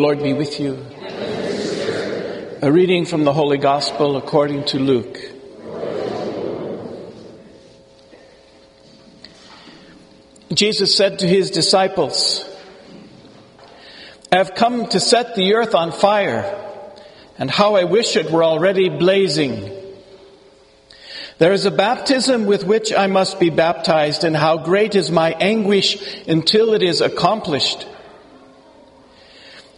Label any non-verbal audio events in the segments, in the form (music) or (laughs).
Lord be with you. A reading from the Holy Gospel according to Luke. Jesus said to his disciples, I have come to set the earth on fire, and how I wish it were already blazing. There is a baptism with which I must be baptized, and how great is my anguish until it is accomplished.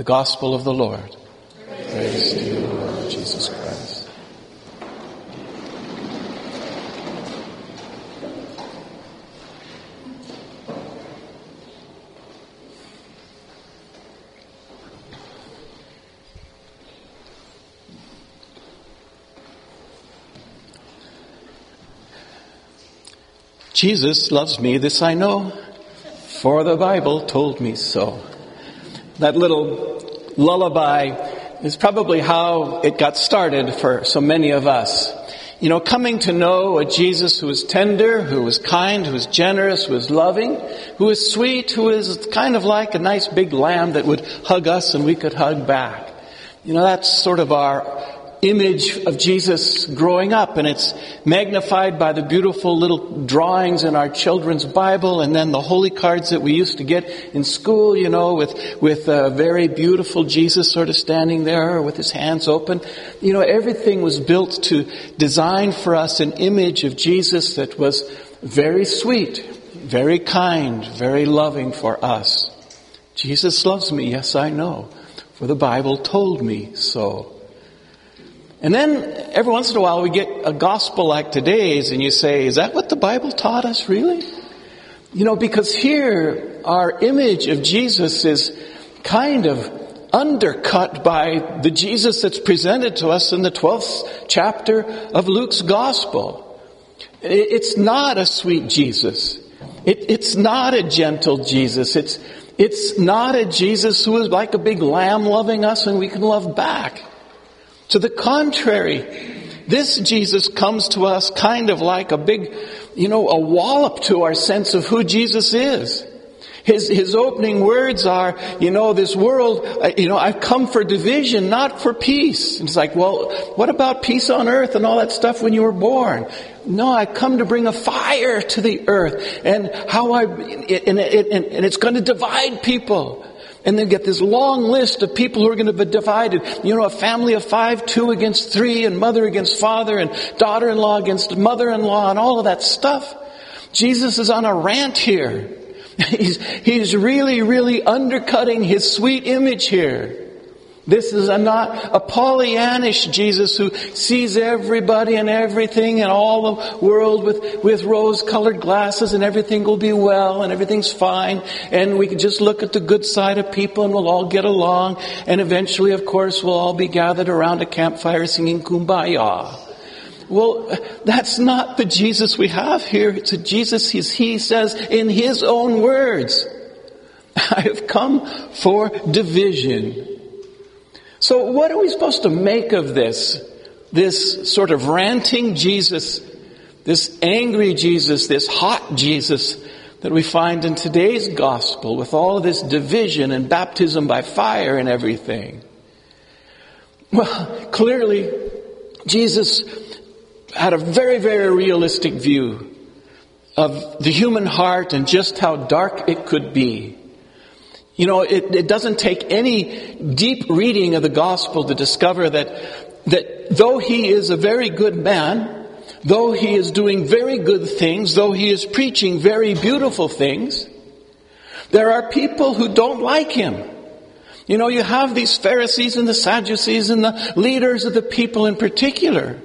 The Gospel of the Lord. Praise to you, Lord Jesus Christ. Jesus loves me, this I know, for the Bible told me so. That little lullaby is probably how it got started for so many of us. You know, coming to know a Jesus who is tender, who is kind, who is generous, who is loving, who is sweet, who is kind of like a nice big lamb that would hug us and we could hug back. You know, that's sort of our image of Jesus growing up and it's magnified by the beautiful little drawings in our children's Bible and then the holy cards that we used to get in school, you know, with, with a very beautiful Jesus sort of standing there with his hands open. You know, everything was built to design for us an image of Jesus that was very sweet, very kind, very loving for us. Jesus loves me, yes I know, for the Bible told me so. And then every once in a while we get a gospel like today's and you say, is that what the Bible taught us really? You know, because here our image of Jesus is kind of undercut by the Jesus that's presented to us in the 12th chapter of Luke's gospel. It's not a sweet Jesus. It, it's not a gentle Jesus. It's, it's not a Jesus who is like a big lamb loving us and we can love back. To the contrary, this Jesus comes to us kind of like a big, you know, a wallop to our sense of who Jesus is. His, his opening words are, you know, this world, uh, you know, I've come for division, not for peace. And it's like, well, what about peace on earth and all that stuff when you were born? No, I've come to bring a fire to the earth and how I, and, and, and it's going to divide people. And then get this long list of people who are going to be divided. You know, a family of five, two against three, and mother against father, and daughter-in-law against mother-in-law, and all of that stuff. Jesus is on a rant here. (laughs) He's, he's really, really undercutting his sweet image here. This is a not a Pollyannish Jesus who sees everybody and everything and all the world with, with rose-colored glasses and everything will be well and everything's fine and we can just look at the good side of people and we'll all get along and eventually, of course, we'll all be gathered around a campfire singing kumbaya. Well, that's not the Jesus we have here. It's a Jesus, he says in his own words, I have come for division. So what are we supposed to make of this? This sort of ranting Jesus, this angry Jesus, this hot Jesus that we find in today's gospel with all of this division and baptism by fire and everything. Well, clearly, Jesus had a very, very realistic view of the human heart and just how dark it could be. You know, it, it doesn't take any deep reading of the gospel to discover that, that though he is a very good man, though he is doing very good things, though he is preaching very beautiful things, there are people who don't like him. You know, you have these Pharisees and the Sadducees and the leaders of the people in particular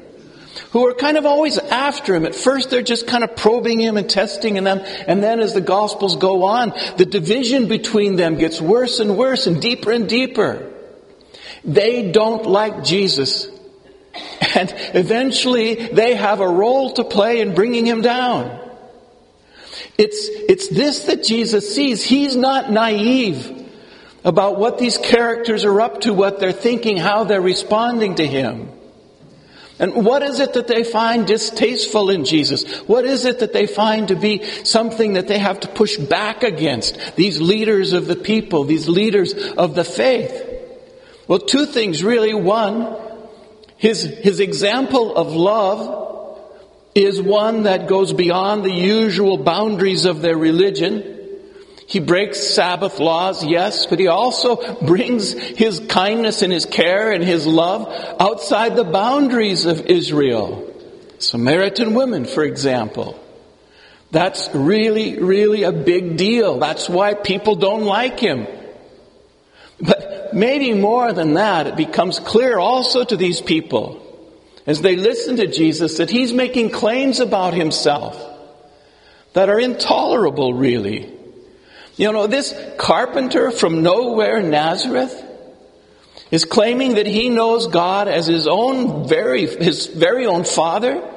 who are kind of always after him. At first they're just kind of probing him and testing them, and then as the gospels go on, the division between them gets worse and worse and deeper and deeper. They don't like Jesus. (laughs) And eventually they have a role to play in bringing him down. It's, it's this that Jesus sees. He's not naive about what these characters are up to, what they're thinking, how they're responding to him. And what is it that they find distasteful in Jesus? What is it that they find to be something that they have to push back against? These leaders of the people, these leaders of the faith. Well, two things really. One, his, his example of love is one that goes beyond the usual boundaries of their religion. He breaks Sabbath laws, yes, but he also brings his kindness and his care and his love outside the boundaries of Israel. Samaritan women, for example. That's really, really a big deal. That's why people don't like him. But maybe more than that, it becomes clear also to these people as they listen to Jesus that he's making claims about himself that are intolerable, really. You know, this carpenter from nowhere, Nazareth, is claiming that he knows God as his own very, his very own father,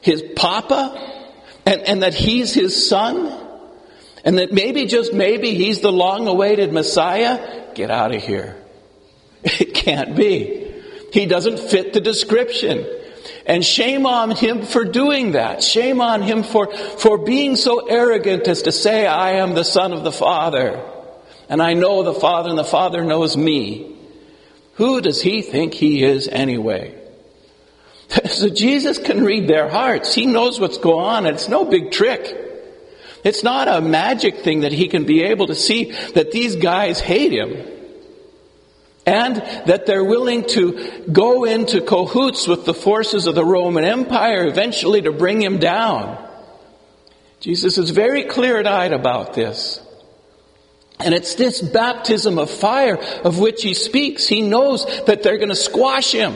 his papa, and, and that he's his son, and that maybe, just maybe, he's the long awaited Messiah. Get out of here. (laughs) It can't be. He doesn't fit the description. And shame on him for doing that. Shame on him for, for being so arrogant as to say, I am the son of the Father. And I know the Father and the Father knows me. Who does he think he is anyway? (laughs) So Jesus can read their hearts. He knows what's going on. It's no big trick. It's not a magic thing that he can be able to see that these guys hate him and that they're willing to go into cahoots with the forces of the Roman Empire eventually to bring him down. Jesus is very clear-eyed about this. And it's this baptism of fire of which he speaks. He knows that they're going to squash him.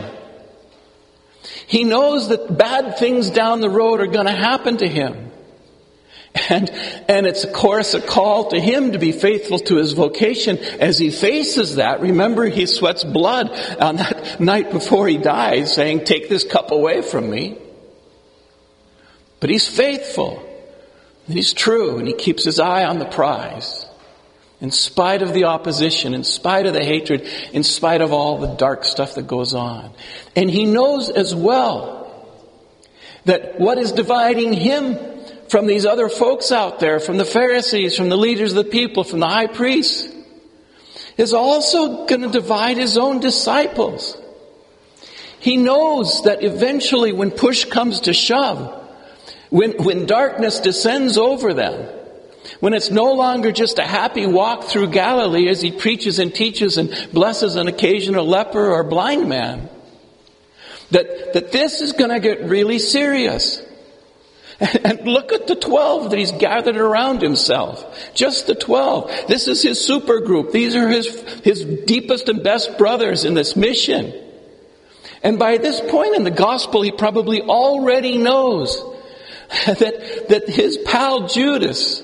He knows that bad things down the road are going to happen to him. And, and it's of course a call to him to be faithful to his vocation as he faces that. Remember, he sweats blood on that night before he dies saying, take this cup away from me. But he's faithful. And he's true and he keeps his eye on the prize. In spite of the opposition, in spite of the hatred, in spite of all the dark stuff that goes on. And he knows as well that what is dividing him from these other folks out there, from the Pharisees, from the leaders of the people, from the high priests, is also going to divide his own disciples. He knows that eventually when push comes to shove, when, when darkness descends over them, when it's no longer just a happy walk through Galilee as he preaches and teaches and blesses an occasional leper or blind man, that, that this is going to get really serious. (laughs) And look at the 12 that he's gathered around himself. Just the 12. This is his super group. These are his, his deepest and best brothers in this mission. And by this point in the gospel, he probably already knows (laughs) that, that his pal Judas,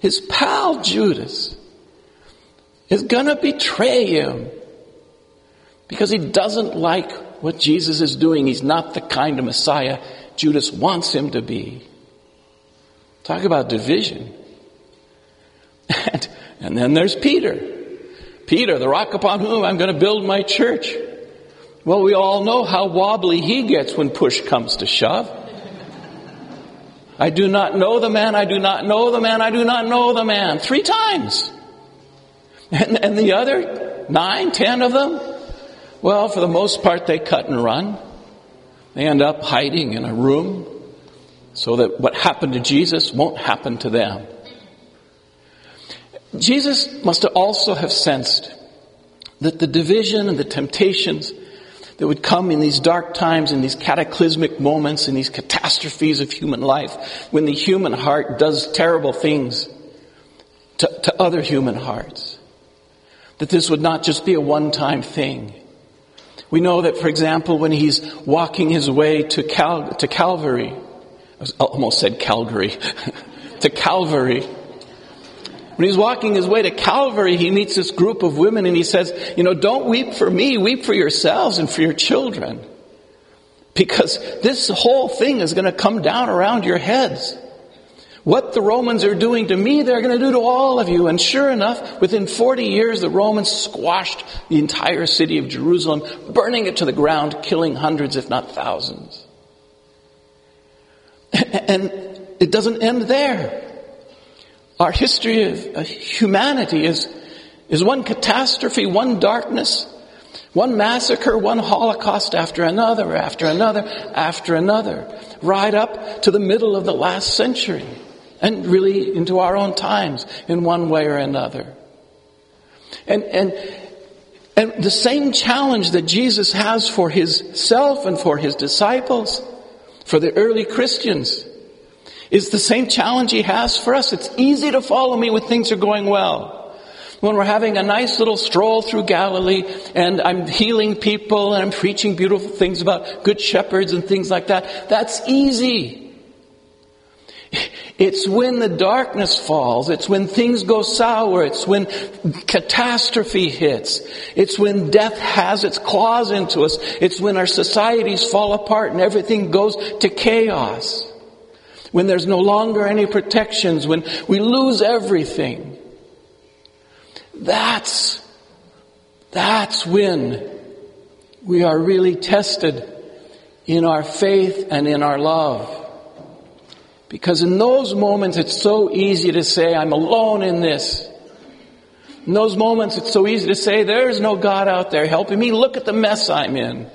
his pal Judas, is gonna betray him because he doesn't like what Jesus is doing. He's not the kind of Messiah Judas wants him to be. Talk about division. (laughs) And, and then there's Peter. Peter, the rock upon whom I'm going to build my church. Well, we all know how wobbly he gets when push comes to shove. I do not know the man, I do not know the man, I do not know the man. Three times. And, and the other nine, ten of them, well, for the most part, they cut and run. They end up hiding in a room so that what happened to Jesus won't happen to them. Jesus must also have sensed that the division and the temptations that would come in these dark times, in these cataclysmic moments, in these catastrophes of human life, when the human heart does terrible things to, to other human hearts. That this would not just be a one-time thing, We know that, for example, when he's walking his way to, Cal- to Calvary, I almost said Calgary, (laughs) to Calvary, when he's walking his way to Calvary, he meets this group of women and he says, you know, don't weep for me, weep for yourselves and for your children. Because this whole thing is going to come down around your heads. What the Romans are doing to me, they're going to do to all of you. And sure enough, within 40 years, the Romans squashed the entire city of Jerusalem, burning it to the ground, killing hundreds, if not thousands. (laughs) And it doesn't end there. Our history of humanity is, is one catastrophe, one darkness, one massacre, one Holocaust after another, after another, after another, right up to the middle of the last century and really into our own times in one way or another. And, and, and the same challenge that Jesus has for himself and for his disciples, for the early Christians, is the same challenge he has for us. It's easy to follow me when things are going well. When we're having a nice little stroll through Galilee and I'm healing people and I'm preaching beautiful things about good shepherds and things like that, that's easy. It's when the darkness falls. It's when things go sour. It's when catastrophe hits. It's when death has its claws into us. It's when our societies fall apart and everything goes to chaos. When there's no longer any protections. When we lose everything. That's, that's when we are really tested in our faith and in our love. Because in those moments, it's so easy to say, I'm alone in this. In those moments, it's so easy to say, there's no God out there helping me. Look at the mess I'm in.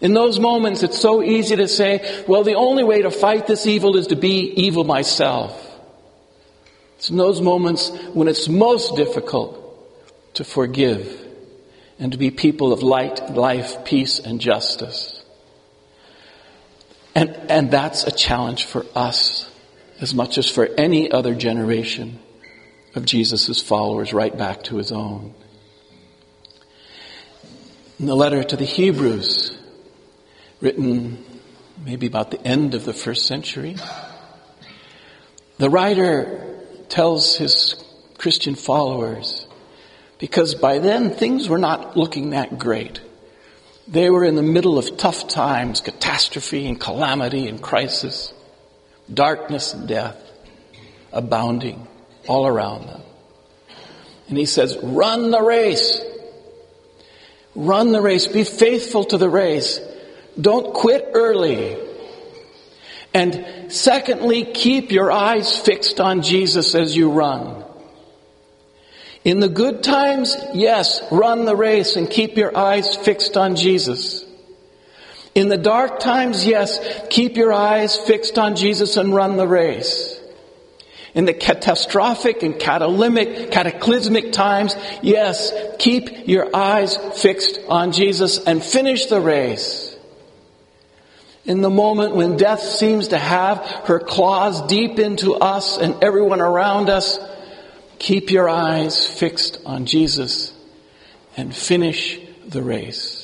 In those moments, it's so easy to say, well, the only way to fight this evil is to be evil myself. It's in those moments when it's most difficult to forgive and to be people of light, life, peace, and justice. And, and that's a challenge for us as much as for any other generation of Jesus' followers right back to his own. In the letter to the Hebrews, written maybe about the end of the first century, the writer tells his Christian followers, because by then things were not looking that great. They were in the middle of tough times, catastrophe and calamity and crisis, darkness and death abounding all around them. And he says, run the race. Run the race. Be faithful to the race. Don't quit early. And secondly, keep your eyes fixed on Jesus as you run. In the good times, yes, run the race and keep your eyes fixed on Jesus. In the dark times, yes, keep your eyes fixed on Jesus and run the race. In the catastrophic and catalymic, cataclysmic times, yes, keep your eyes fixed on Jesus and finish the race. In the moment when death seems to have her claws deep into us and everyone around us, Keep your eyes fixed on Jesus and finish the race.